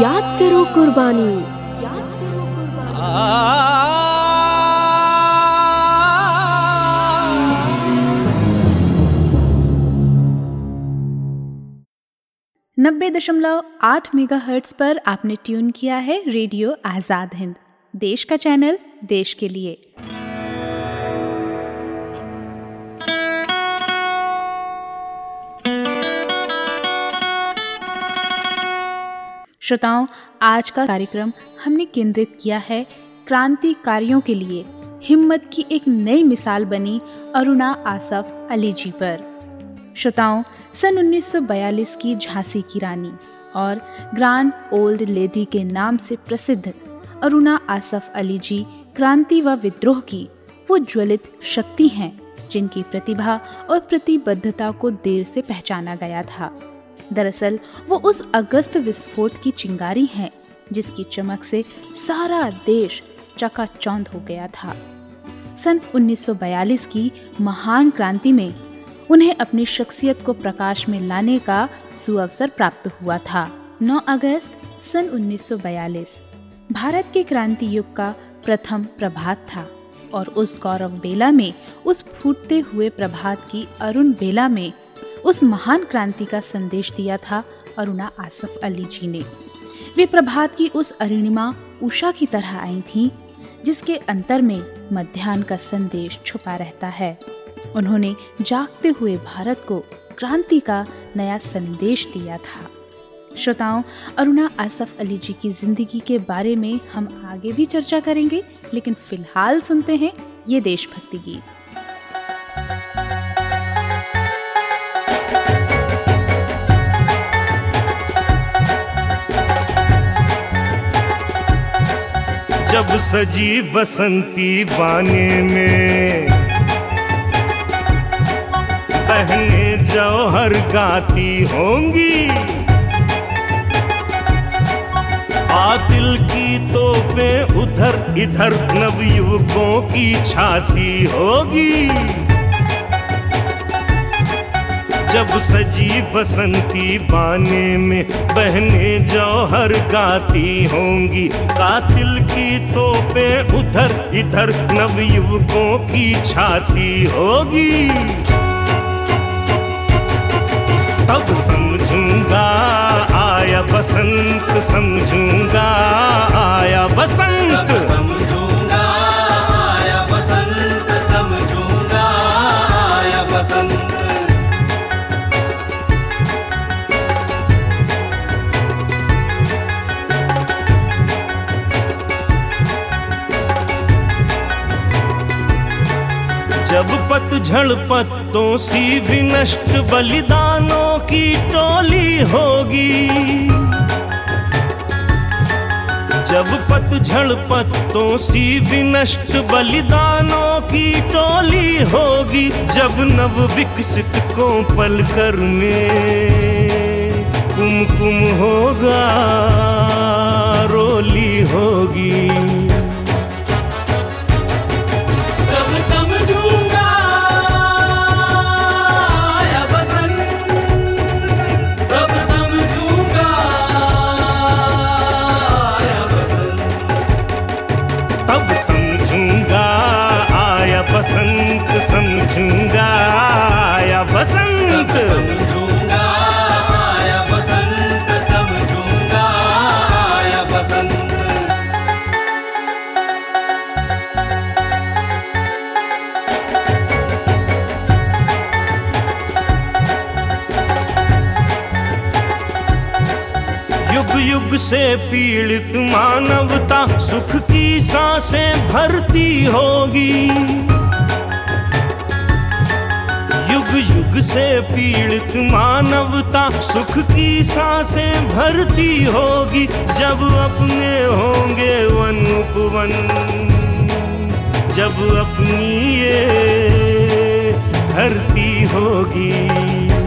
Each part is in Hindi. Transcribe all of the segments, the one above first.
याद करो कुर्बानी। नब्बे दशमलव आठ मेगा हर्ट्स पर आपने ट्यून किया है रेडियो आज़ाद हिंद। देश का चैनल, देश के लिए। श्रोताओं, आज का कार्यक्रम हमने केंद्रित किया है क्रांतिकारियों के लिए। हिम्मत की एक नई मिसाल बनी अरुणा आसफ अली जी पर। श्रोताओं, सन 1942 की झांसी की रानी और ग्रांड ओल्ड लेडी के नाम से प्रसिद्ध अरुणा आसफ अली जी क्रांति व विद्रोह की वो ज्वलित शक्ति हैं, जिनकी प्रतिभा और प्रतिबद्धता को देर से पहचाना गया था। दरअसल, वो उस अगस्त विस्फोट की चिंगारी हैं, जिसकी चमक से सारा देश चकाचौंध हो गया था। सन 1942 की महान क्रांति में उन्हें अपनी शख्सियत को प्रकाश में लाने का सुअवसर प्राप्त हुआ था। 9 अगस्त, सन 1942 भारत के क्रांति युग का प्रथम प्रभात था और उस गौरव बेला में, उस फूटते हुए प्रभात की अरुण बेला में उस महान क्रांति का संदेश दिया था अरुणा आसफ अली जी ने। वे प्रभात की उस अरिणिमा उषा की तरह आई थीं, जिसके अंतर में मध्यान्ह का संदेश छुपा रहता है। उन्होंने जागते हुए भारत को क्रांति का नया संदेश दिया था। श्रोताओं, अरुणा आसफ अली जी की ज़िंदगी के बारे में हम आगे भी चर्चा करेंगे, लेकिन फ़िलहाल सुनते हैं ये देशभक्ति गीत। जब सजी बसंती बाने में। बहने जौहर गाती होंगी। आदिल की तोपें उधर इधर नवयुवकों की छाती होगी। जब सजी बसंती बाने में बहने जौहर गाती होंगी। कातिल की तोपें उधर इधर नवयुवकों की छाती होगी। तब समझूँगा, आया बसंत, समझूँगा, आया बसंत। समझूँगा जब पतझड़ पत्तों सी भी नष्ट बलिदानों की टोली होगी। जब पतझड़ पत्तों सी भी नष्ट बलिदानों की टोली होगी, जब नव विकसित को पलकर में कुमकुम होगा, रोली होगी। सुख की साँसें भरती होगी, जब अपने होंगे वन उपवन। जब अपनी ये धरती होगी।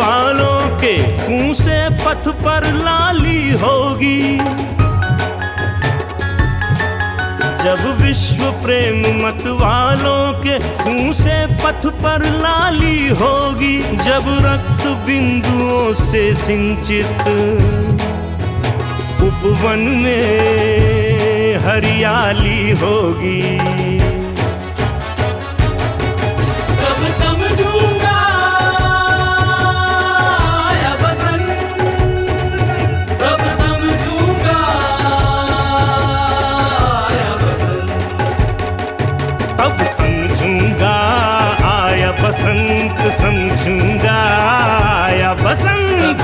वालों के खून पथ पर लाली होगी। जब विश्व प्रेम मत वालों के खून से पथ पर लाली होगी, जब रक्त बिंदुओं से सिंचित उपवन में हरियाली होगी। बसंत।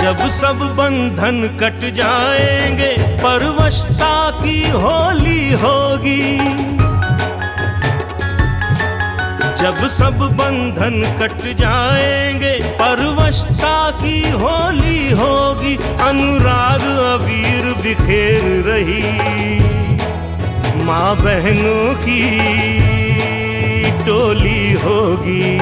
जब सब बंधन कट जाएँगे परवशता की होली होगी। जब सब बंधन कट जाएँगे, परवशता की होली होगी, अनुराग अबीर बिखेर रही। माँ बहनों की टोली होगी।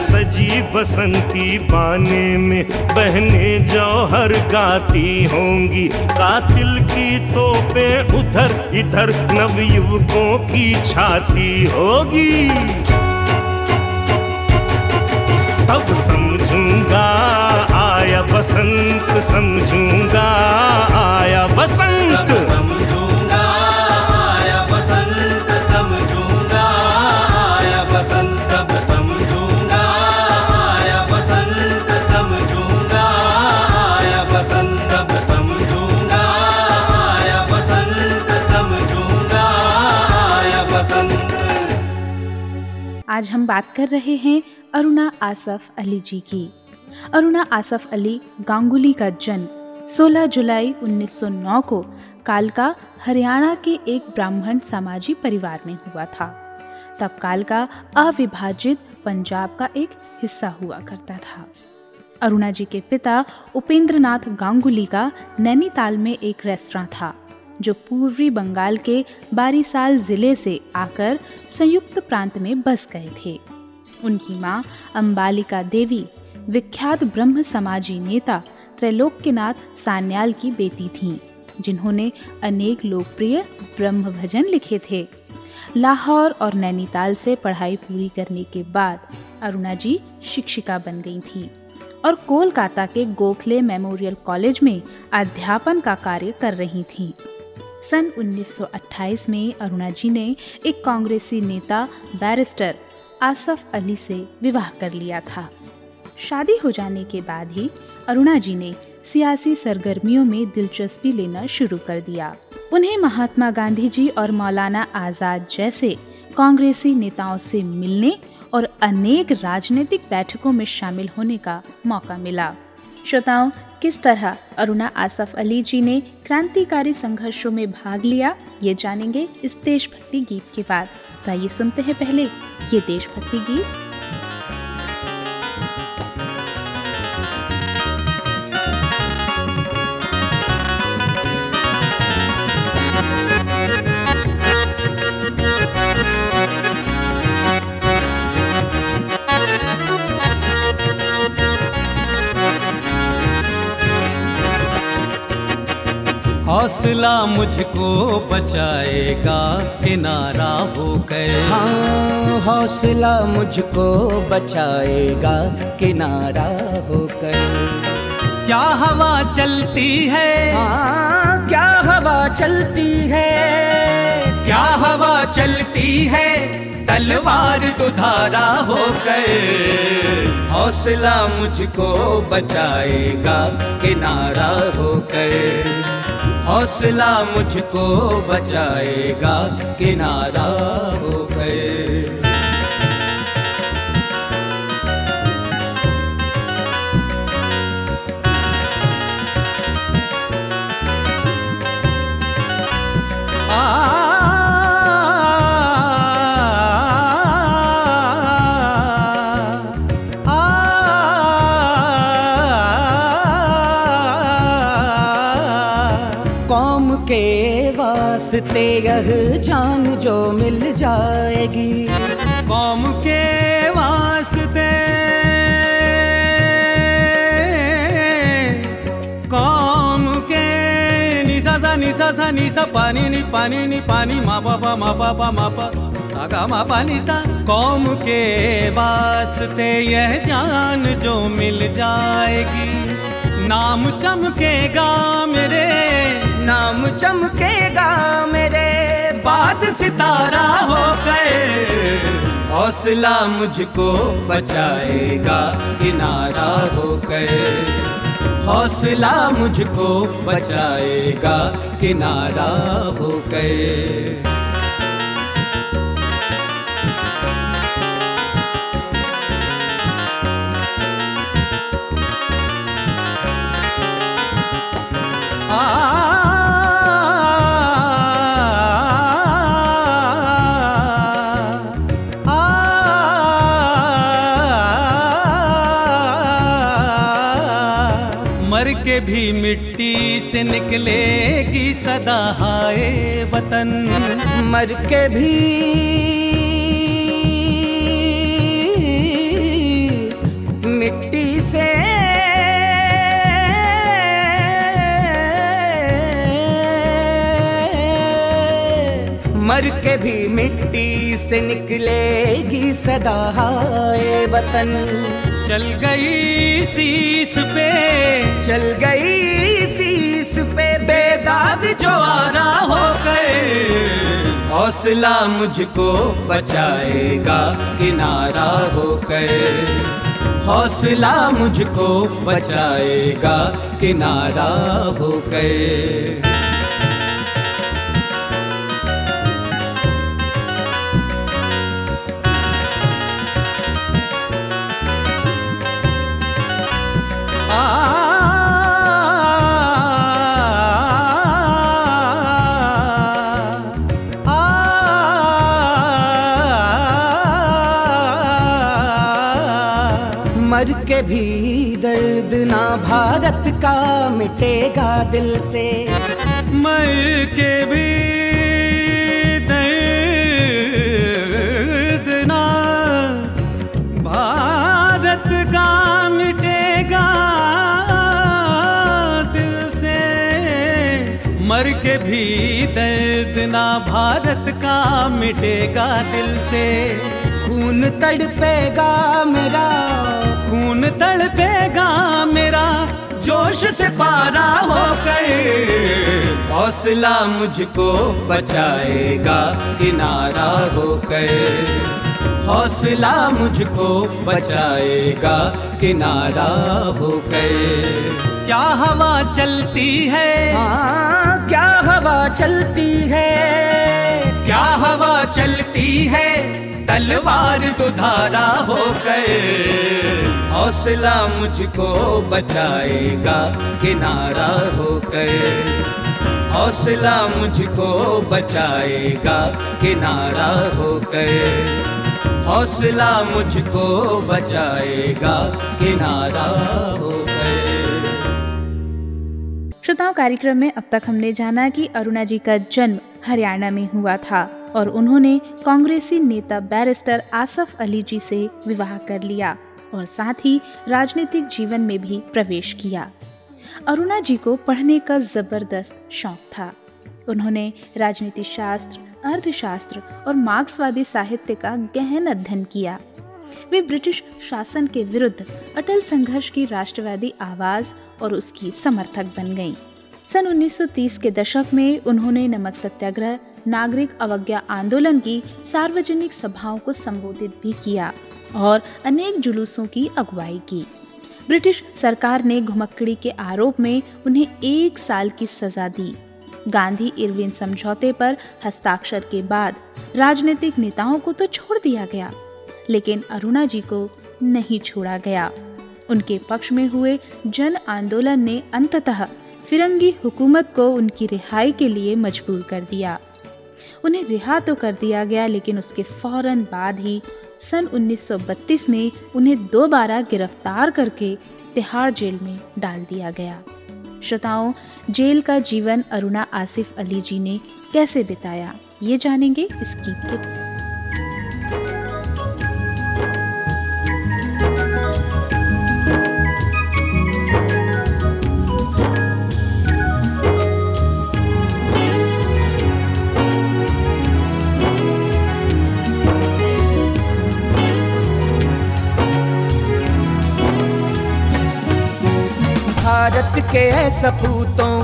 सजी बसंती पाने में बहने जौहर गाती होंगी कातिल की तोपे उधर इधर नवयुवकों की छाती होगी। तब समझूँगा आया बसंत समझूँगा आया बसंत। समझूँगा आज हम बात कर रहे हैं अरुणा आसफ अली जी की। अरुणा आसफ अली गांगुली का जन्म 16 जुलाई 1909 को कालका, हरियाणा के एक ब्राह्मण समाजी परिवार में हुआ था। तब कालका अविभाजित पंजाब का एक हिस्सा हुआ करता था। अरुणा जी के पिता उपेंद्रनाथ गांगुली का नैनीताल में एक रेस्तरा था। जो पूर्वी बंगाल के बारीसाल ज़िले से आकर संयुक्त प्रांत में बस गए थे। उनकी माँ, अंबालिका देवी, विख्यात ब्रह्म समाजी नेता त्रैलोक्यनाथ सान्याल की बेटी थीं, जिन्होंने अनेक लोकप्रिय ब्रह्म भजन लिखे थे। लाहौर और नैनीताल से पढ़ाई पूरी करने के बाद अरुणा जी शिक्षिका बन गई थीं और कोलकाता के गोखले मेमोरियल कॉलेज में अध्यापन का कार्य कर रही थीं। सन 1928 में अरुणा जी ने एक कांग्रेसी नेता, बैरिस्टर आसफ अली से विवाह कर लिया था। शादी हो जाने के बाद ही अरुणा जी ने सियासी सरगर्मियों में दिलचस्पी लेना शुरू कर दिया। उन्हें महात्मा गांधी जी और मौलाना आज़ाद जैसे कांग्रेसी नेताओं से मिलने और अनेक राजनीतिक बैठकों में शामिल होने का मौका मिला। श्रोताओं किस तरह अरुणा आसफ अली जी ने क्रांतिकारी संघर्षों में भाग लिया, ये जानेंगे इस देशभक्ति गीत के बाद। तो आइए सुनते हैं पहले ये देशभक्ति गीत। हौसला मुझको बचाएगा किनारा होकर हाँ हौसला मुझको बचाएगा किनारा होकर क्या हवा चलती है? हाँ क्या हवा चलती है? क्या हवा चलती है? तलवार दुधारा हो गए। हौसला मुझको बचाएगा किनारा हो गए। हौसला मुझको बचाएगा किनारा हो सा पानी नि पानी नि पानी मा पापा मा पापा मा पा। सागा मा पानी सा कौम के वास्ते यह जान जो मिल जाएगी। नाम चमकेगा मेरे, नाम चमकेगा मेरे। बाद सितारा हो गए हौसला मुझको बचाएगा, किनारा हो गए हौसला मुझको बचाएगा किनारा हो मिट्टी से निकलेगी सदा हाय वतन। मर के भी मिट्टी से मर के भी मिट्टी से निकलेगी सदा हाय वतन। चल गई शीस पे। चल गई शीस पे बेदाग जो आना हो गए हौसला मुझको बचाएगा किनारा हो गए हौसला मुझको बचाएगा किनारा हो गए मर के भी दर्द ना भारत का मिटेगा दिल से मर के भी मर के भी दर्द ना भारत का मिटेगा दिल से। खून तड़पेगा मेरा खून तड़पेगा मेरा जोश से पारा हो गए हौसला मुझको बचाएगा किनारा हो गए हौसला मुझको बचाएगा किनारा हो गए क्या हवा चलती है? हाँ। हवा चलती है। क्या हवा चलती है? तलवार दुधारा हो गए हौसला मुझको बचाएगा, किनारा हो गए हौसला मुझको बचाएगा, किनारा हो गए हौसला मुझको बचाएगा, किनारा हो गए श्रोताओं, कार्यक्रम में अब तक हमने जाना कि अरुणा जी का जन्म हरियाणा में हुआ था और उन्होंने कांग्रेसी नेता बैरिस्टर आसफ अली जी से विवाह कर लिया और साथ ही राजनीतिक जीवन में भी प्रवेश किया। अरुणा जी को पढ़ने का ज़बरदस्त शौक था। उन्होंने राजनीति शास्त्र अर्थशास्त्र और मार्क्सवादी साहित्य का गहन अध्ययन किया। वे ब्रिटिश शासन के विरुद्ध अटल संघर्ष की राष्ट्रवादी आवाज़ और उसकी समर्थक बन गईं। सन 1930 के दशक में उन्होंने नमक सत्याग्रह, नागरिक अवज्ञा आंदोलन की सार्वजनिक सभाओं को संबोधित भी किया और अनेक जुलूसों की अगुवाई की। ब्रिटिश सरकार ने घुमक्कड़ी के आरोप में उन्हें एक साल की सजा दी। गांधी इरविन समझौते पर हस्ताक्षर के बाद राजनीतिक नेताओं को तो छोड़ दिया गया। लेकिन अरुणा जी को नहीं छोड़ा गया। उनके पक्ष में हुए जन आंदोलन ने अंततः फिरंगी हुकूमत को उनकी रिहाई के लिए मजबूर कर दिया। उन्हें रिहा तो कर दिया गया, लेकिन उसके फ़ौरन बाद ही सन 1932 में उन्हें दोबारा गिरफ़्तार करके तिहाड़ जेल में डाल दिया गया। श्रोताओं, जेल का जीवन अरुणा आसिफ अली जी ने कैसे बिताया, ये जानेंगे इस गीत के भारत के है सपूतों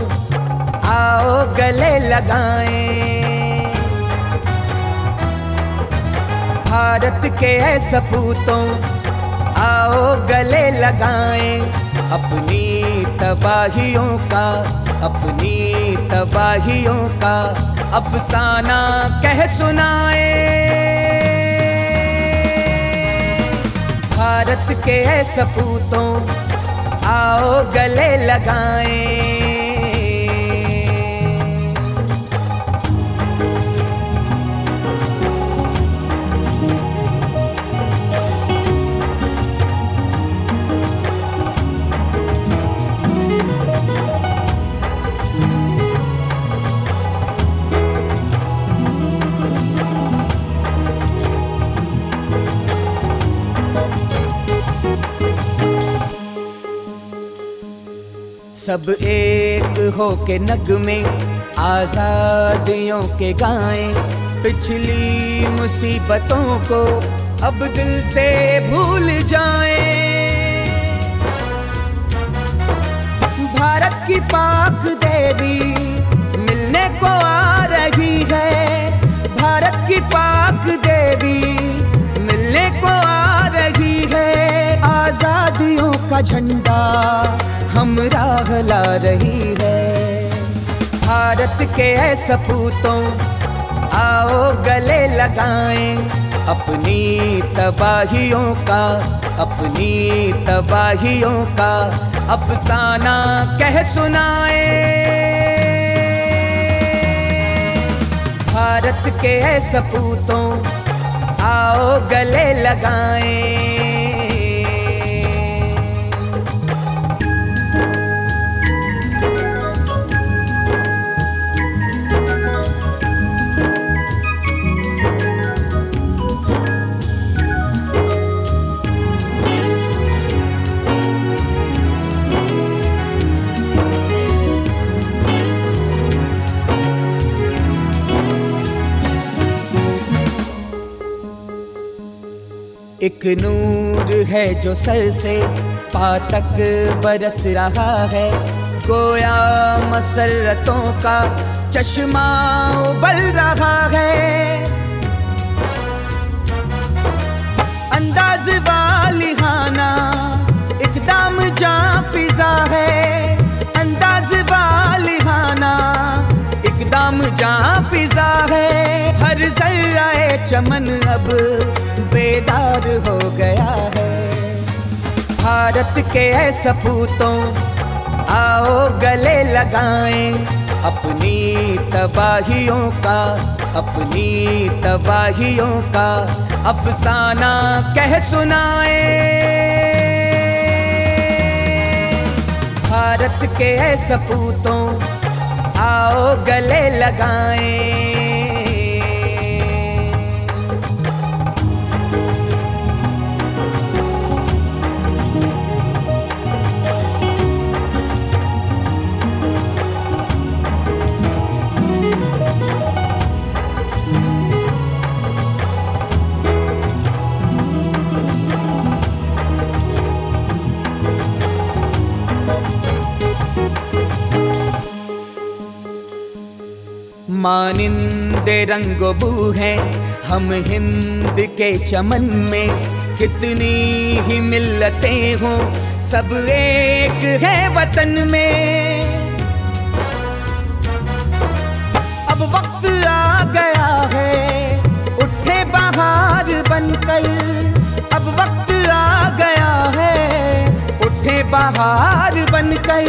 आओ गले लगाएँ। भारत के है सपूतों आओ गले लगाएँ। अपनी तबाहियों का, अपनी तबाहियों का अफसाना कह सुनाए। भारत के है सपूतों गले लगाएँ। सब एक हो के नग में आजादियों के गाएँ। पिछली मुसीबतों को अब दिल से भूल जाएँ। भारत की पाक देवी मिलने को आ रही है। भारत की पाक देवी मिलने को आ रही है। आजादियों का झंडा हम राह ला रही है। भारत के है सपूतों आओ गले लगाएँ अपनी तबाहियों का, अपनी तबाहियों का अफसाना कह सुनाए। भारत के है सपूतों आओ गले लगाएँ एक नूर है जो सर से पातक बरस रहा है। गोया मसरतों का चश्मा उबल रहा है। अंदाज वालिहाना एकदम जा फिजा है। हर जर्रा चमन अब बेदार हो गया है। भारत के सपूतों आओ गले लगाएँ अपनी तबाहियों का, अपनी तबाहियों का अफसाना कह सुनाए। भारत के सपूतों आओ गले लगाएँ। मानिंदे रंगो बू हैं हम हिंद के चमन में। कितनी ही मिलतें हों, सब एक है वतन में। अब वक्त आ गया है, उठे बाहर बनकर। अब वक्त आ गया है, उठे बाहर बनकर।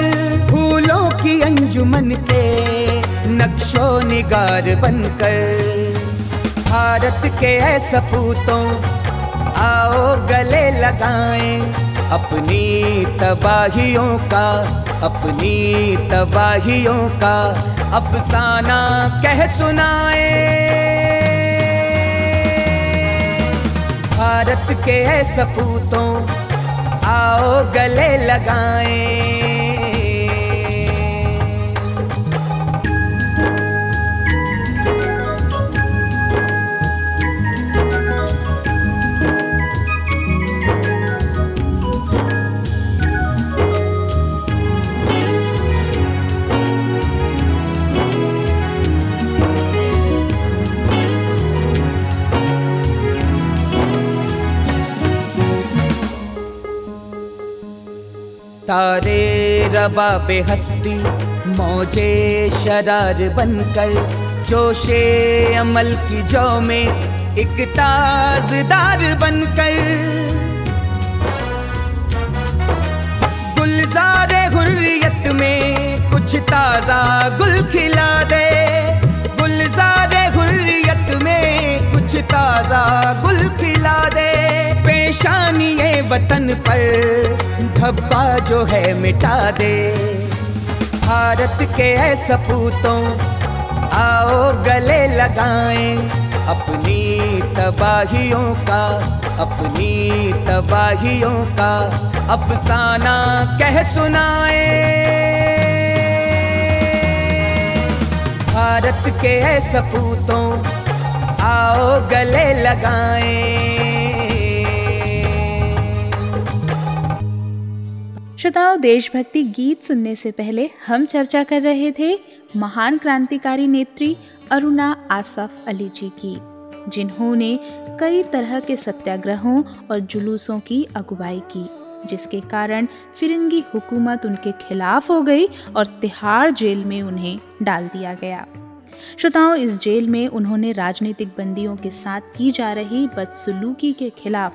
फूलों की अंजुमन के नक्शो निगार बनकर। भारत के है सपूतों आओ गले लगाएँ अपनी तबाहियों का, अपनी तबाहियों का अफसाना कह सुनाए। भारत के है सपूतों आओ गले लगाएँ तारे रबा हस्ती मौजे शरार बनकर, जोशे अमल की जो में एक ताजदार बनकर। गुलजार हुर्रियत में कुछ ताज़ा गुल खिला दे ताज़ा गुल खिला दे। पेशानी ये वतन पर धब्बा जो है मिटा दे। भारत के है सपूतों, आओ गले लगाएँ अपनी तबाहियों का, अपनी तबाहियों का अफसाना कह सुनाए। भारत के है सपूतों आओ गले लगाएँ। श्रोताओं, देशभक्ति गीत सुनने से पहले हम चर्चा कर रहे थे महान क्रांतिकारी नेत्री अरुणा आसफ अली जी की, जिन्होंने कई तरह के सत्याग्रहों और जुलूसों की अगुवाई की, जिसके कारण फिरंगी हुकूमत उनके खिलाफ हो गई और तिहाड़ जेल में उन्हें डाल दिया गया। श्रोताओं, इस जेल में उन्होंने राजनीतिक बंदियों के साथ की जा रही बदसलूकी के खिलाफ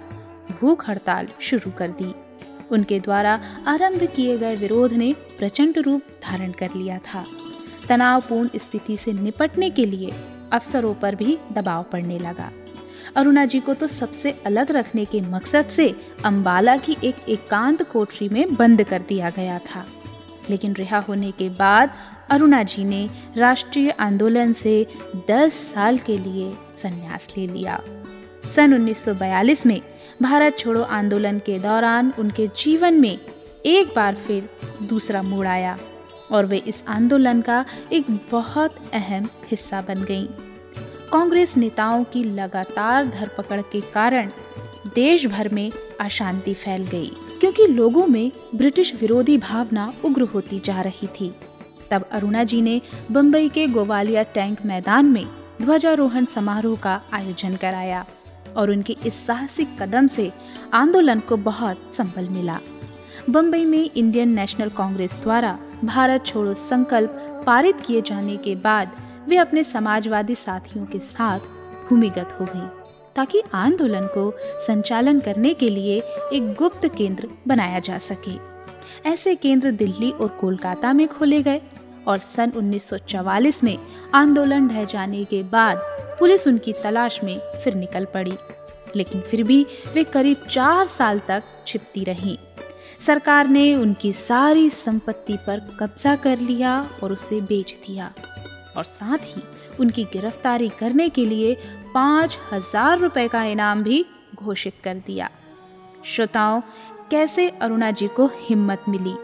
भूख हड़ताल शुरू कर दी। उनके द्वारा आरंभ किए गए विरोध ने प्रचंड रूप धारण कर लिया था। तनावपूर्ण स्थिति से निपटने के लिए अफसरों पर भी दबाव पड़ने लगा। अरुणा जी को तो सबसे अलग रखने के मकसद से अंबाला की एक एकांत कोठरी में बंद कर दिया गया था। लेकिन रिहा होने के बाद अरुणा जी ने राष्ट्रीय आंदोलन से 10 साल के लिए संन्यास ले लिया सन 1942 में भारत छोड़ो आंदोलन के दौरान उनके जीवन में एक बार फिर दूसरा मोड़ आया और वे इस आंदोलन का एक बहुत अहम हिस्सा बन गईं। कांग्रेस नेताओं की लगातार धरपकड़ के कारण देश भर में अशांति फैल गई, क्योंकि लोगों में ब्रिटिश विरोधी भावना उग्र होती जा रही थी तब अरुणा जी ने बम्बई के गोवालिया टैंक मैदान में ध्वजारोहण समारोह का आयोजन कराया और उनके इस साहसिक कदम से आंदोलन को बहुत संबल मिला। बम्बई में इंडियन नेशनल कांग्रेस द्वारा भारत छोड़ो संकल्प पारित किए जाने के बाद वे अपने समाजवादी साथियों के साथ भूमिगत हो गई, ताकि आंदोलन को संचालन करने के लिए एक गुप्त केंद्र बनाया जा सके। ऐसे केंद्र दिल्ली और कोलकाता में खोले गए। और सन 1944 में आंदोलन ढह जाने के बाद पुलिस उनकी तलाश में फिर निकल पड़ी। लेकिन फिर भी वे करीब चार साल तक छिपती रहीं। सरकार ने उनकी सारी संपत्ति पर कब्जा कर लिया और उसे बेच दिया। और साथ ही उनकी गिरफ्तारी करने के लिए पाँच हज़ार रुपए का इनाम भी घोषित कर दिया। श्रोताओं, कैसे अरुणा जी को हिम्मत मिली?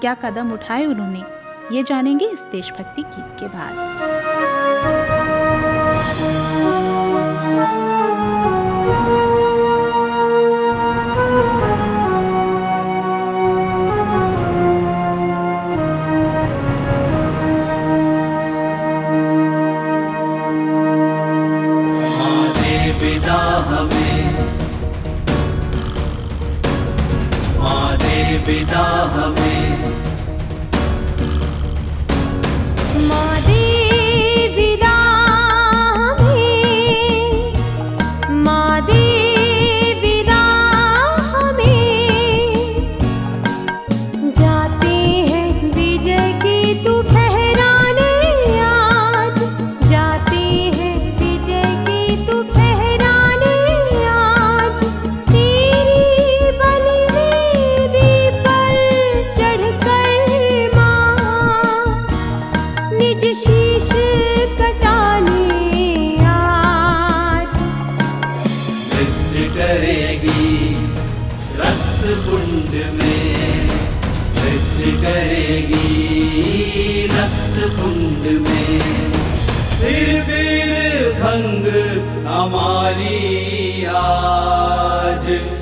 क्या कदम उठाए उन्होंने? ये जानेंगे इस देशभक्ति गीत के बाद। विदा हमें। आज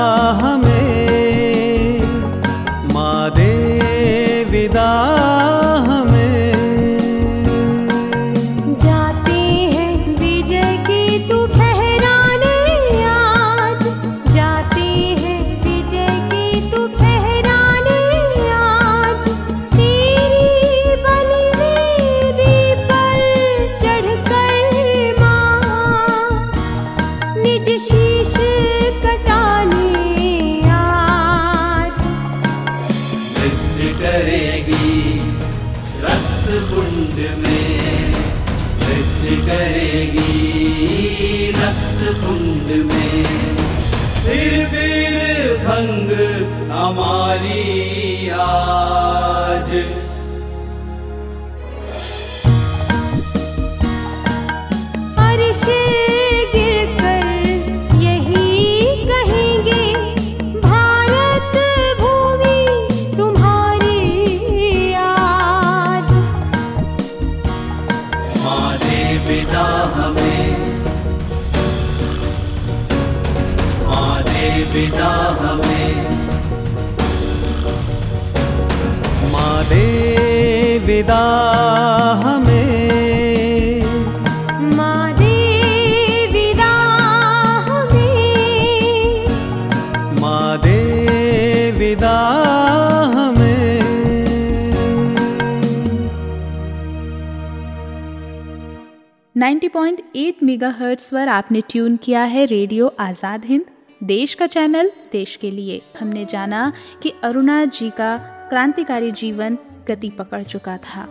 90.8 मेगाहर्ट्ज पर आपने ट्यून किया है रेडियो आज़ाद हिंद देश का चैनल देश के लिए। हमने जाना कि अरुणा जी का क्रांतिकारी जीवन गति पकड़ चुका था।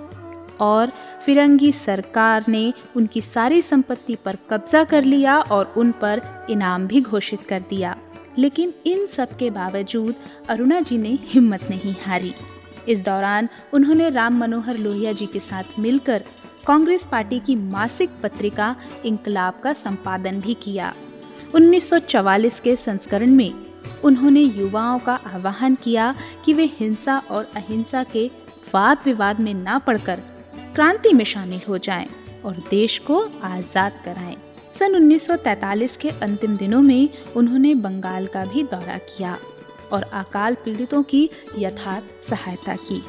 और फिरंगी सरकार ने उनकी सारी संपत्ति पर कब्जा कर लिया और उन पर इनाम भी घोषित कर दिया। लेकिन इन सब के बावजूद अरुणा जी ने हिम्मत नहीं हारी। इस दौरान उन्होंने राम मनोहर लोहिया जी के साथ मिलकर कांग्रेस पार्टी की मासिक पत्रिका इंकलाब का संपादन भी किया 1944 के संस्करण में उन्होंने युवाओं का आह्वान किया कि वे हिंसा और अहिंसा के वाद विवाद में ना पड़कर क्रांति में शामिल हो जाएँ और देश को आज़ाद कराएँ। सन 1943 के अंतिम दिनों में उन्होंने बंगाल का भी दौरा किया और अकाल पीड़ितों की यथार्थ सहायता की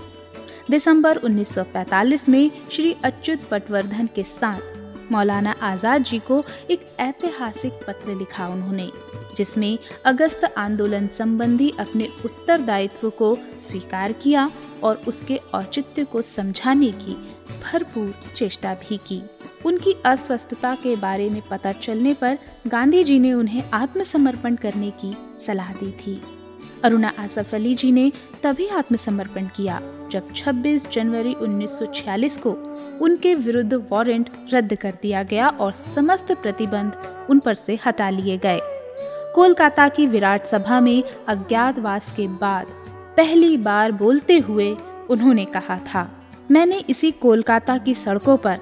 दिसंबर 1945 में श्री अच्युत पटवर्धन के साथ मौलाना आज़ाद जी को एक ऐतिहासिक पत्र लिखा उन्होंने, जिसमें अगस्त आंदोलन संबंधी अपने उत्तरदायित्व को स्वीकार किया और उसके औचित्य को समझाने की भरपूर चेष्टा भी की। उनकी अस्वस्थता के बारे में पता चलने पर गांधी जी ने उन्हें आत्मसमर्पण करने की सलाह दी थी। अरुणा आसफ अली जी ने तभी आत्मसमर्पण किया, जब 26 जनवरी 1946 को उनके विरुद्ध वारंट रद्द कर दिया गया और समस्त प्रतिबंध उन पर से हटा लिए गए। कोलकाता की विराट सभा में अज्ञातवास के बाद पहली बार बोलते हुए उन्होंने कहा था, मैंने इसी कोलकाता की सड़कों पर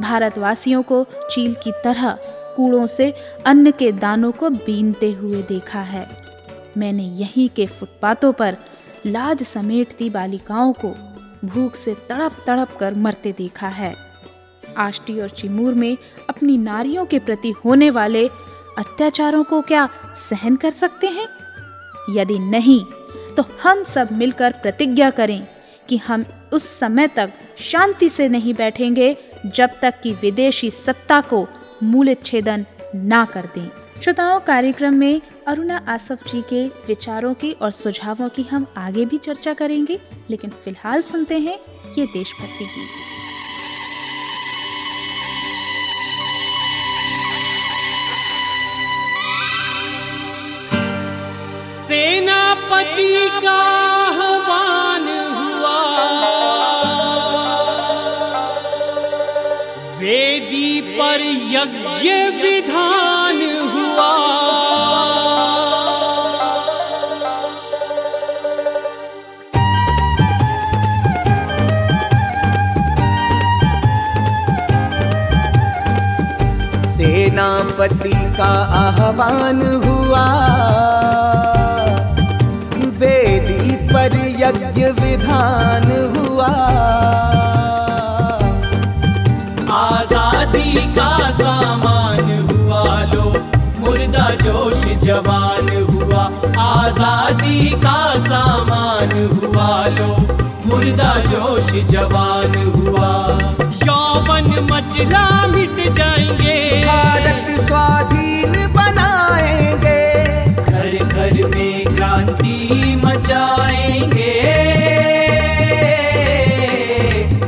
भारतवासियों को चील की तरह कूड़ों से अन्न के दानों को बीनते हुए देखा है। मैंने यहीं के फुटपाथों पर लाज समेटती बालिकाओं को भूख से तड़प तड़प कर मरते देखा है। आष्टी और चिमूर में अपनी नारियों के प्रति होने वाले अत्याचारों को क्या सहन कर सकते हैं? यदि नहीं तो हम सब मिलकर प्रतिज्ञा करें कि हम उस समय तक शांति से नहीं बैठेंगे जब तक कि विदेशी सत्ता को मूल छेदन ना कर दें। श्रोताओं, कार्यक्रम में अरुणा आसफ जी के विचारों की और सुझावों की हम आगे भी चर्चा करेंगे, लेकिन फ़िलहाल सुनते हैं ये देशभक्ति गीत। सेनापति का आह्वान हुआ। वेदी पर यज्ञ विधान सेनापति का आह्वान हुआ। वेदी पर यज्ञ विधान हुआ। आज़ादी का सामान मुर्दा जोश जवान हुआ आज़ादी का सामान हुआ लो। मुर्दा जोश जवान हुआ। यौवन मचला मिट जाएँगे। भारत स्वाधीन बनाएँगे। घर घर में क्रांति मचाएँगे।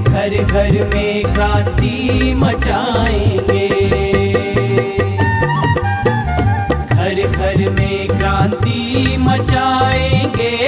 घर घर में क्रांति मचाएँगे। क्रांति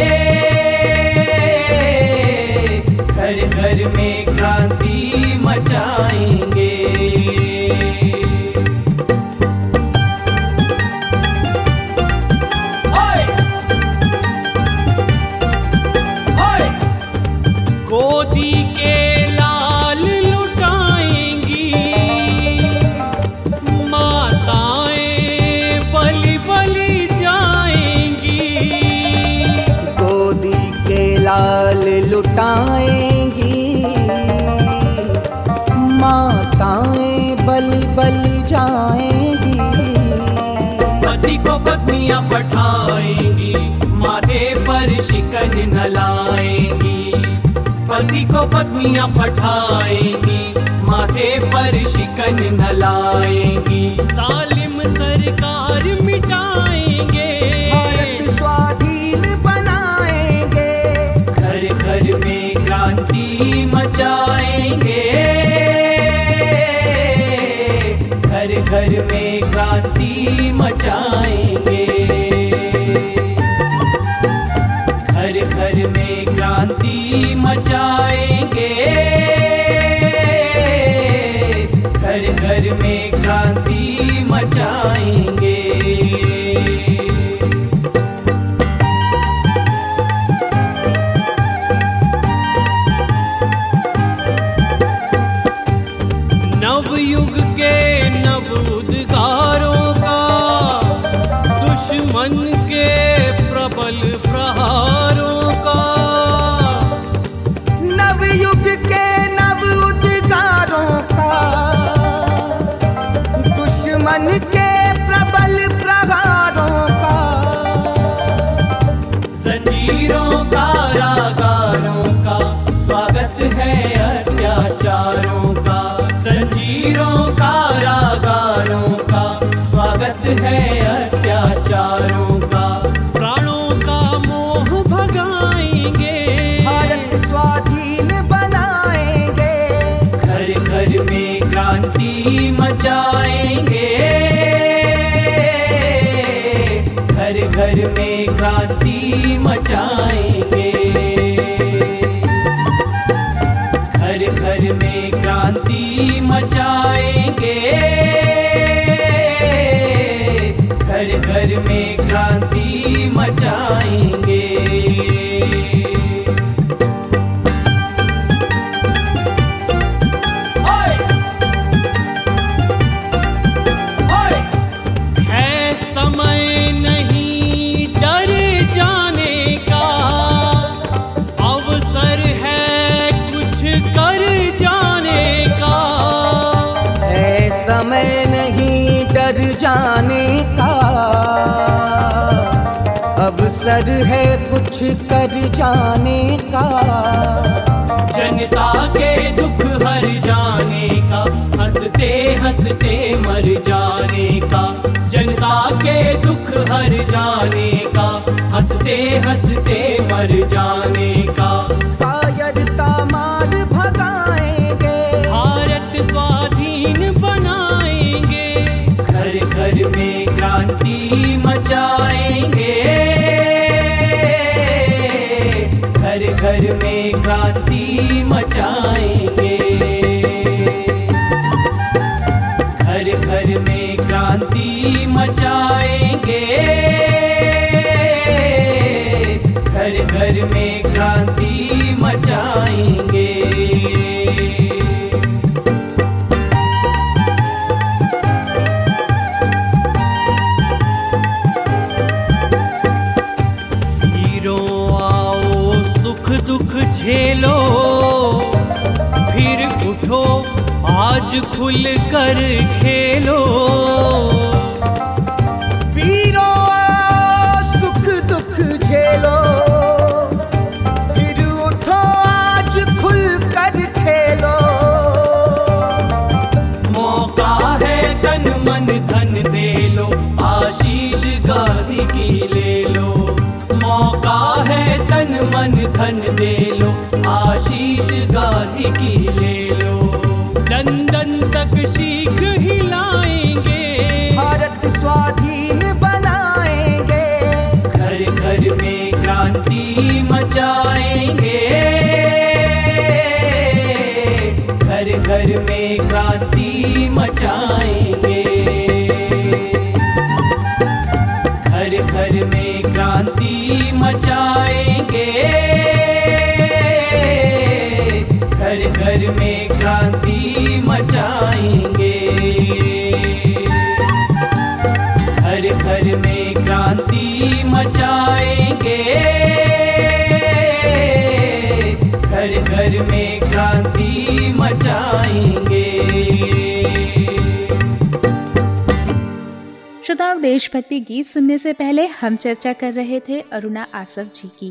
मचाएँगे। घर घर में क्रांति मचाएँगे जंजीरों कारागारों का स्वागत है अत्याचारों का। जंजीरों कारागारों का स्वागत है अत्याचारों का। प्राणों का मोह भगाएँगे। भारत स्वाधीन बनाएँगे। घर घर में क्रांति मचाएँगे। क्रांति मचाएँगे। घर घर में क्रांति मचाएँगे। घर घर में क्रांति मचाएँगे। अवसर है कुछ कर जाने का। जनता के दुख हर जाने का हँसते हँसते मर जाने का। जनता के दुख हर जाने का हँसते हँसते मर जाने का। कायरता मार भगाएँगे। भारत स्वाधीन बनाएँगे। घर घर में क्रांति मचाएँगे। घर में क्रांति मचाएँगे। घर घर में क्रांति मचाएँगे। घर घर में क्रांति मचाएँगे। खुल कर खेलो। वीरों सुख दुख झेलो। फिर उठो आज खुल कर खेलो। मौका है तन मन धन दे लो आशीष गांधी की ले लो। मौका है तन मन धन दे लो आशीष गांधी की में क्रांति मचाएँगे। घर घर में क्रांति मचाएँगे। घर घर में क्रांति मचाएँगे। घर घर में क्रांति मचाएँगे। घर घर में क्रांति मचाएँगे। देशभक्ति गीत सुनने से पहले हम चर्चा कर रहे थे अरुणा आसफ जी की।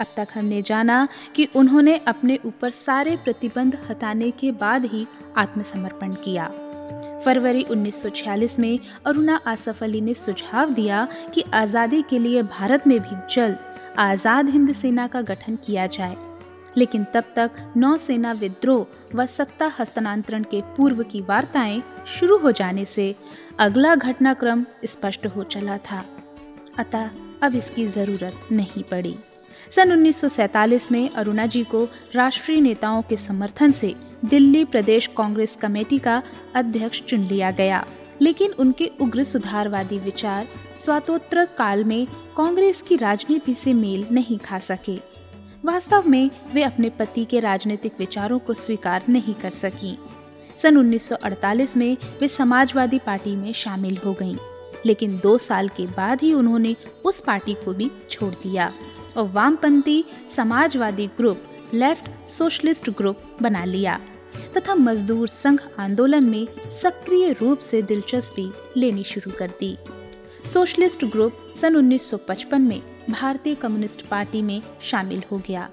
अब तक हमने जाना कि उन्होंने अपने ऊपर सारे प्रतिबंध हटाने के बाद ही आत्मसमर्पण किया। फरवरी 1946 में अरुणा आसफ अली ने सुझाव दिया कि आज़ादी के लिए भारत में भी जल्द आज़ाद हिंद सेना का गठन किया जाए। लेकिन तब तक नौसेना विद्रोह व सत्ता हस्तांतरण के पूर्व की वार्ताएँ शुरू हो जाने से अगला घटनाक्रम स्पष्ट हो चला था। अतः अब इसकी ज़रूरत नहीं पड़ी। सन 1947 में अरुणा जी को राष्ट्रीय नेताओं के समर्थन से दिल्ली प्रदेश कांग्रेस कमेटी का अध्यक्ष चुन लिया गया। लेकिन उनके उग्र सुधारवादी विचार स्वातंत्र काल में कांग्रेस की राजनीति से मेल नहीं खा सके। वास्तव में वे अपने पति के राजनीतिक विचारों को स्वीकार नहीं कर सकी। सन 1948 में वे समाजवादी पार्टी में शामिल हो गईं, लेकिन दो साल के बाद ही उन्होंने उस पार्टी को भी छोड़ दिया और वामपंथी समाजवादी ग्रुप लेफ़्ट सोशलिस्ट ग्रुप बना लिया तथा मजदूर संघ आंदोलन में सक्रिय रूप से दिलचस्पी लेनी शुरू कर दी। सोशलिस्ट ग्रुप सन 1955 में भारतीय कम्युनिस्ट पार्टी में शामिल हो गया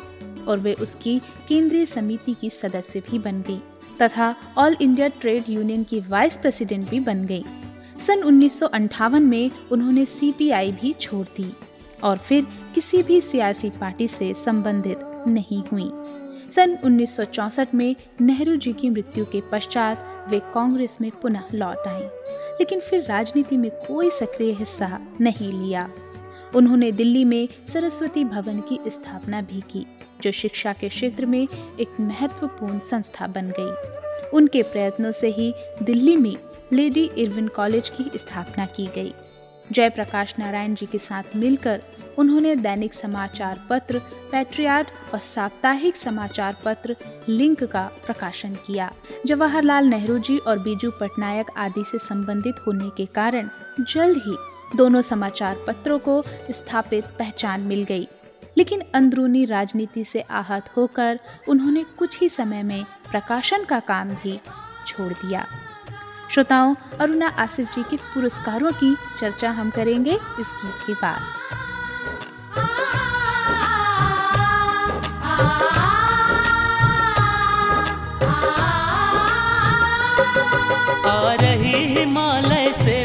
और वे उसकी केंद्रीय समिति की सदस्य भी बन गई, तथा ऑल इंडिया ट्रेड यूनियन की वाइस प्रेसिडेंट भी बन गई। सन उन्नीस में उन्होंने सीपीआई भी छोड़ दी और फिर किसी भी सियासी पार्टी से संबंधित नहीं हुई। सन 1964 में नेहरू जी की मृत्यु के पश्चात वे कांग्रेस में पुनः लौट आए लेकिन फिर राजनीति में कोई सक्रिय हिस्सा नहीं लिया। उन्होंने दिल्ली में सरस्वती भवन की स्थापना भी की, जो शिक्षा के क्षेत्र में एक महत्वपूर्ण संस्था बन गई। उनके प्रयत्नों से ही दिल्ली में लेडी इरविन कॉलेज की स्थापना की गई। जयप्रकाश नारायण जी के साथ मिलकर उन्होंने दैनिक समाचार पत्र पैट्रियाट और साप्ताहिक समाचार पत्र लिंक का प्रकाशन किया। जवाहरलाल नेहरू जी और बीजू पटनायक आदि से संबंधित होने के कारण जल्द ही दोनों समाचार पत्रों को स्थापित पहचान मिल गई। लेकिन अंदरूनी राजनीति से आहत होकर उन्होंने कुछ ही समय में प्रकाशन का काम भी छोड़ दिया। श्रोताओं, अरुणा आसिफ जी के पुरस्कारों की चर्चा हम करेंगे इस गीत के बाद। हिमालय से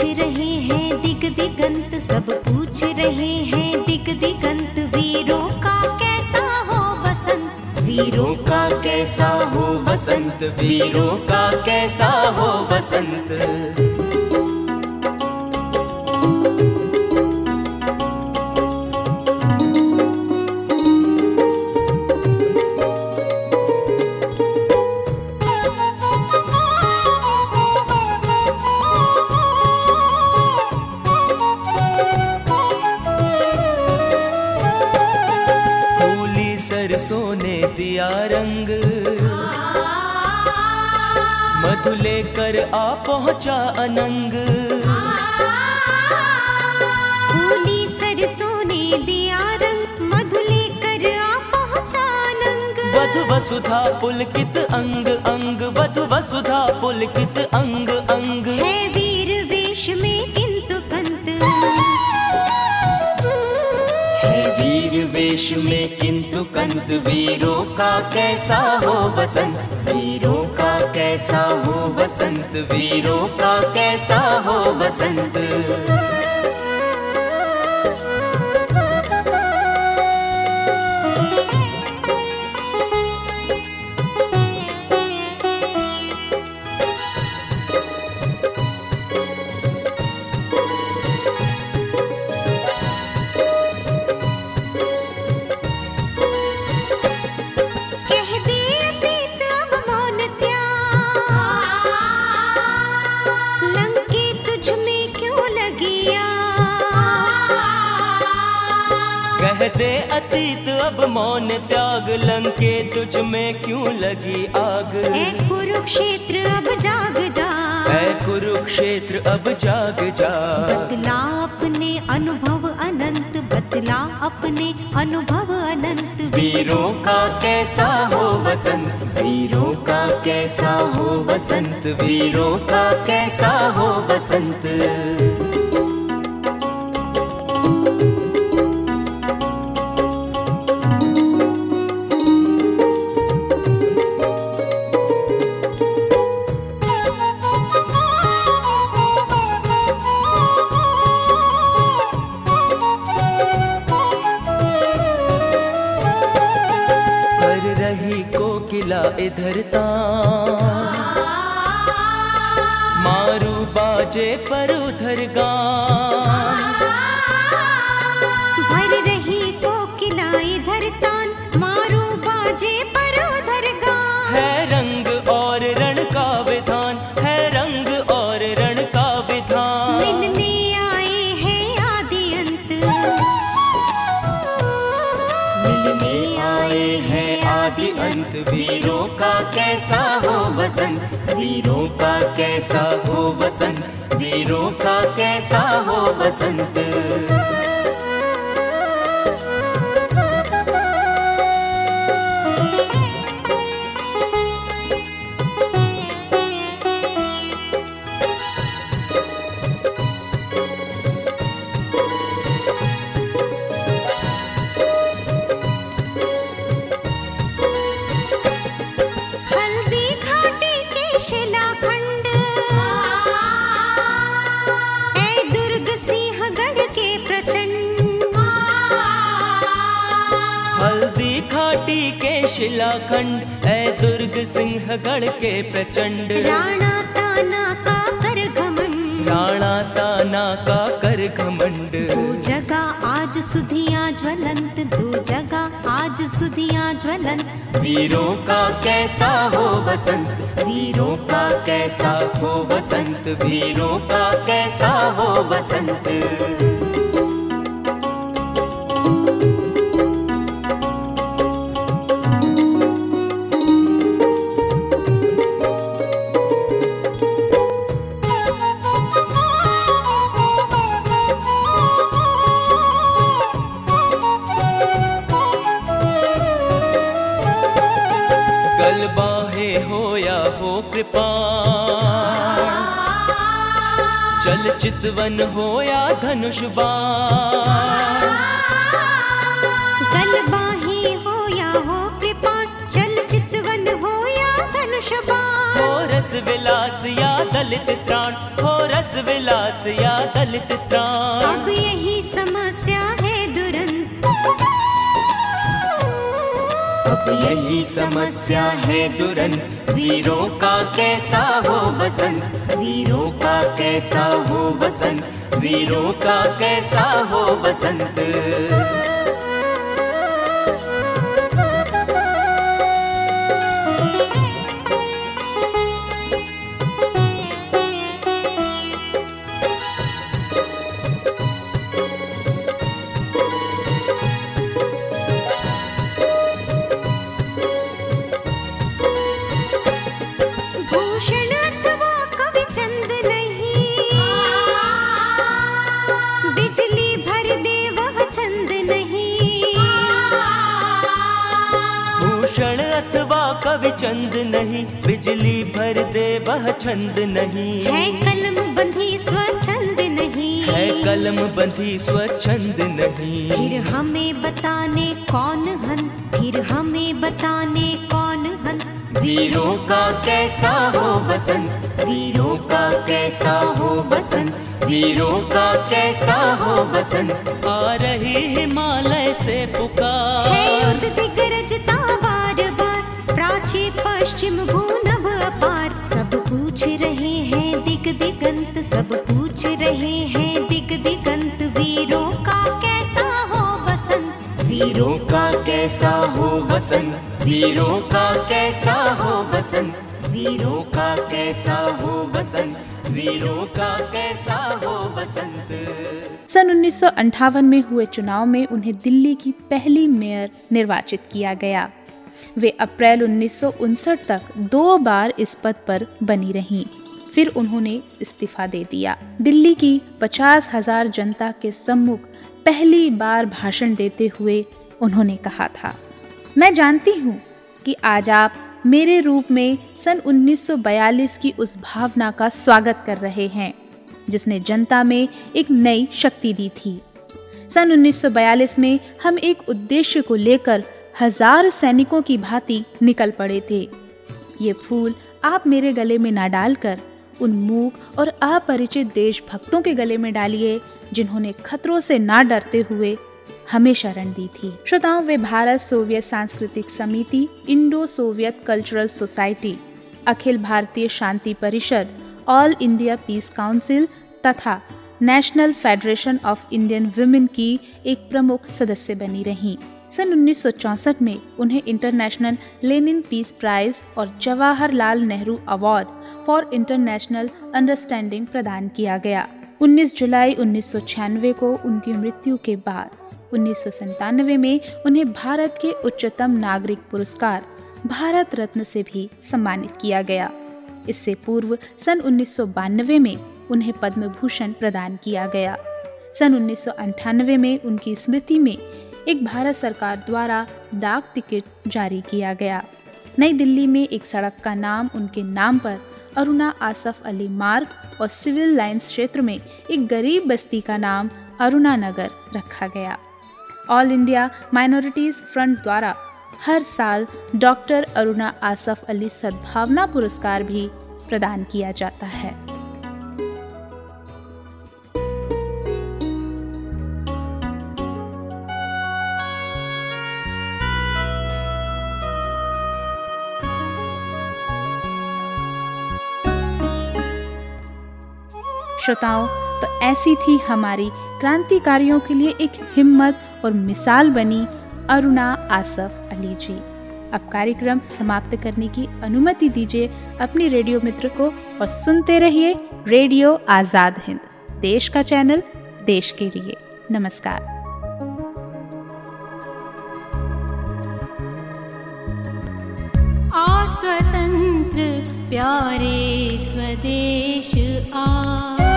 पूछ रहे हैं दिग दिगंत सब पूछ रहे हैं दिग दिगंत वीरों का कैसा हो बसंत वीरों का कैसा हो बसंत वीरों का कैसा हो बसंत पहुँचा अनंग। फूली सरसों ने दिया रंग मधु लेकर आ पहुँचा नंग वधु वसुधा पुलकित अंग अंग वधु वसुधा पुलकित अंग अंग। है वीर वेश में किंतु कंत है वीर वेश में किंतु कंत वीरों का कैसा हो बसंत कैसा हो बसंत वीरों का कैसा हो बसंत मौन त्याग लंके तुझ में क्यों लगी आग? ऐ कुरुक्षेत्र अब जाग जा। कुरुक्षेत्र अब जाग जा। बदला अपने अनुभव बतला अपने अनुभव अनंत। वीरों का कैसा हो वसंत? वीरों का कैसा हो वसंत? वीरों का कैसा हो वसंत? बाजे पर उधर गान। भर रही कोकिला इधर तान मारू बाजे पर उधर गान। है रंग और रण का विधान है रंग और रण का विधान। मिलने आए हैं आदि अंत। मिलने आए हैं आदि अंत वीरों का कैसा हो वसंत वीरों का कैसा हो वसंत। वीरों का कैसा हो वसंत। सिंहगढ़ के प्रचंड। राणा ताना का कर घमंड। राणा ताना का कर घमंड। दो जगह आज सुधिया ज्वलंत दो जगह आज सुधिया ज्वलंत। वीरों का कैसा हो वसंत? वीरों का कैसा हो वसंत? वीरों का कैसा हो वसंत? कृपा। चल चितवन हो या धनुष गल बाही हो या हो कृपा चल चितवन हो या धनुष हो रस विलास या दलित त्राण हो रस विलास या दलित त्राण। अब यही समस्या अब यही समस्या है दुरंत वीरों का कैसा हो बसंत वीरों का कैसा हो बसंत वीरों का कैसा हो बसंत वह छंद नहीं। है कलम बंधी स्वच्छंद नहीं। है कलम बंधी स्वच्छंद नहीं। फिर हमें बताने कौन हन? फिर हमें बताने कौन हन? वीरों का कैसा हो बसंत वीरों का कैसा हो बसंत वीरों का कैसा हो बसंत आ रही सब पूछ रहे हैं दिग दिगंत वीरों का कैसा हो बसंत वीरों का कैसा हो बसंत वीरों का कैसा हो बसंत वीरों का कैसा हो बसंत वीरों का कैसा हो बसंत सन उन्नीस में हुए चुनाव में उन्हें दिल्ली की पहली मेयर निर्वाचित किया गया। वे अप्रैल उन्नीस सौ उनसठ तक दो बार इस पद पर बनी रहीं। फिर उन्होंने इस्तीफा दे दिया। दिल्ली की पचास हज़ार जनता के सम्मुख पहली बार भाषण देते हुए उन्होंने कहा था, मैं जानती हूँ कि आज आप मेरे रूप में सन 1942 की उस भावना का स्वागत कर रहे हैं, जिसने जनता में एक नई शक्ति दी थी। सन 1942 में हम एक उद्देश्य को लेकर हज़ार सैनिकों की भांति निकल पड़े थे। ये फूल आप मेरे गले में ना डालकर उन मूक और अपरिचित देशभक्तों के गले में डालिए, जिन्होंने खतरों से ना डरते हुए हमें शरण दी थी श्रोताओं, वे भारत सोवियत सांस्कृतिक समिति, इंडो सोवियत कल्चरल सोसाइटी, अखिल भारतीय शांति परिषद, ऑल इंडिया पीस काउंसिल तथा National Federation of Indian Women की एक प्रमुख सदस्य बनी रहीं। सन 1964 में उन्हें इंटरनेशनल लेनिन पीस प्राइज और Jawaharlal Nehru Award for International Understanding प्रदान किया गया। 19 जुलाई उन्नीस सौ छियानवे को उनकी मृत्यु के बाद, उन्नीस में उन्हें भारत के उच्चतम नागरिक पुरस्कार भारत रत्न से भी सम्मानित किया गया। इससे पूर्व सन उन्नीस सौ बानवे में उन्हें पद्म भूषण प्रदान किया गया। सन उन्नीस में उनकी स्मृति में एक भारत सरकार द्वारा डाक टिकट जारी किया गया। नई दिल्ली में एक सड़क का नाम उनके नाम पर अरुणा आसफ अली मार्ग और सिविल लाइन्स क्षेत्र में एक गरीब बस्ती का नाम अरुणा नगर रखा गया। ऑल इंडिया माइनॉरिटीज फ्रंट द्वारा हर साल डॉक्टर अरुणा आसफ अली सद्भावना पुरस्कार भी प्रदान किया जाता है। श्रोताओं तो ऐसी थी हमारी क्रांतिकारियों के लिए एक हिम्मत और मिसाल बनी अरुणा आसफ अली जी। अब कार्यक्रम समाप्त करने की अनुमति दीजिए अपने रेडियो मित्र को और सुनते रहिए रेडियो आज़ाद हिंद, देश का चैनल, देश के लिए। नमस्कार। स्वतंत्र प्यारे स्वदेश आ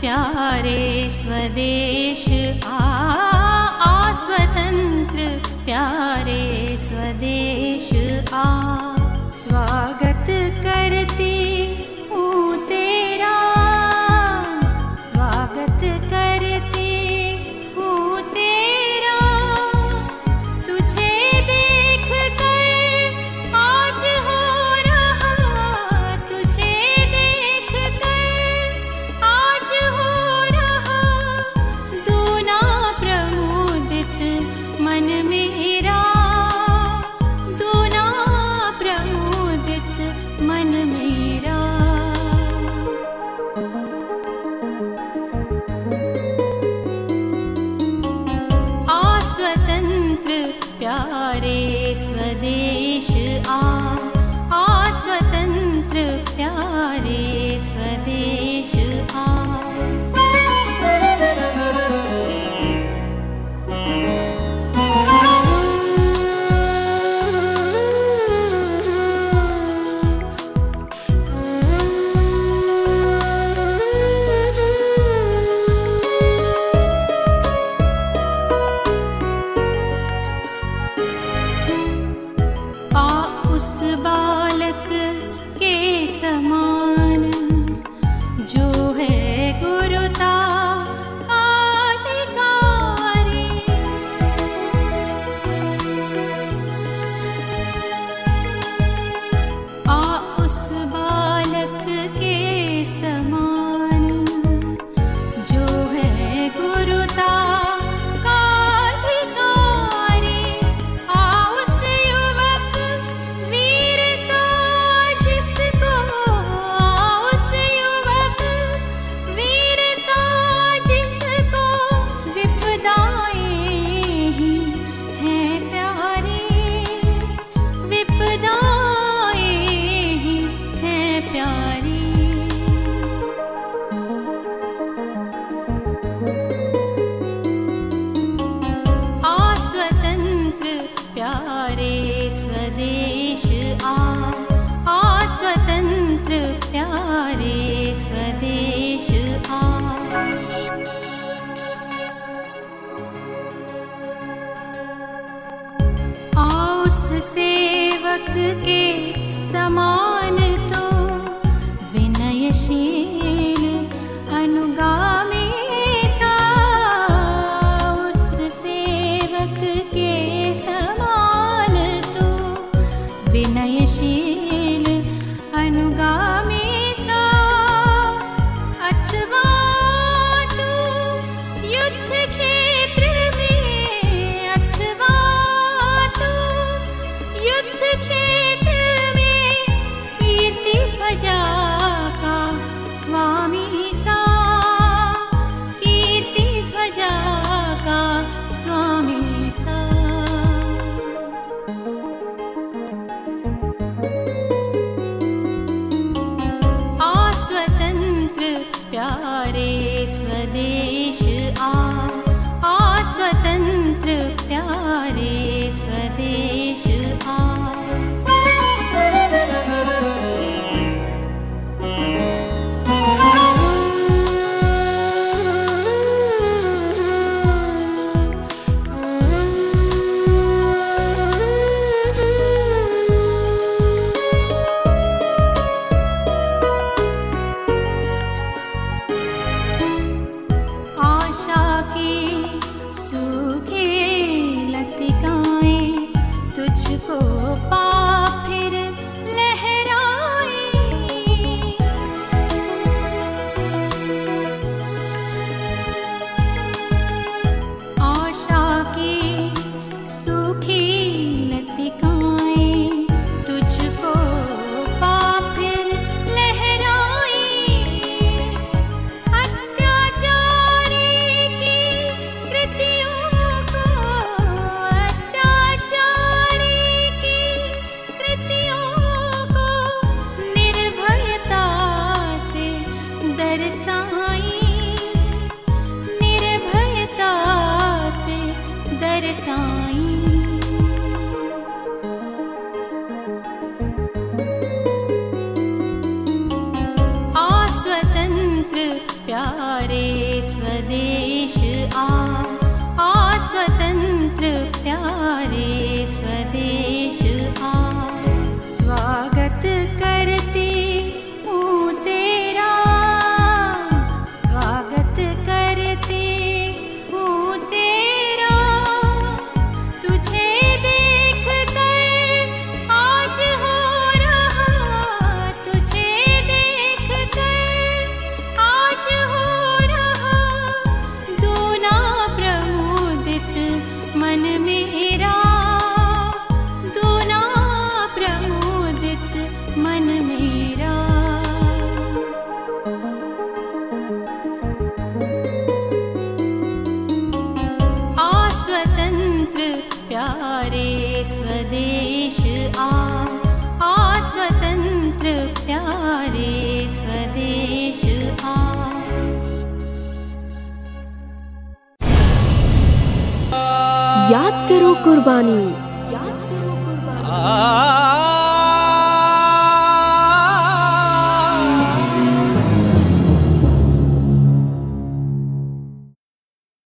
प्यारे स्वदेश आ स्वतंत्र प्यारे स्वदेश आ। स्वागत करती के समान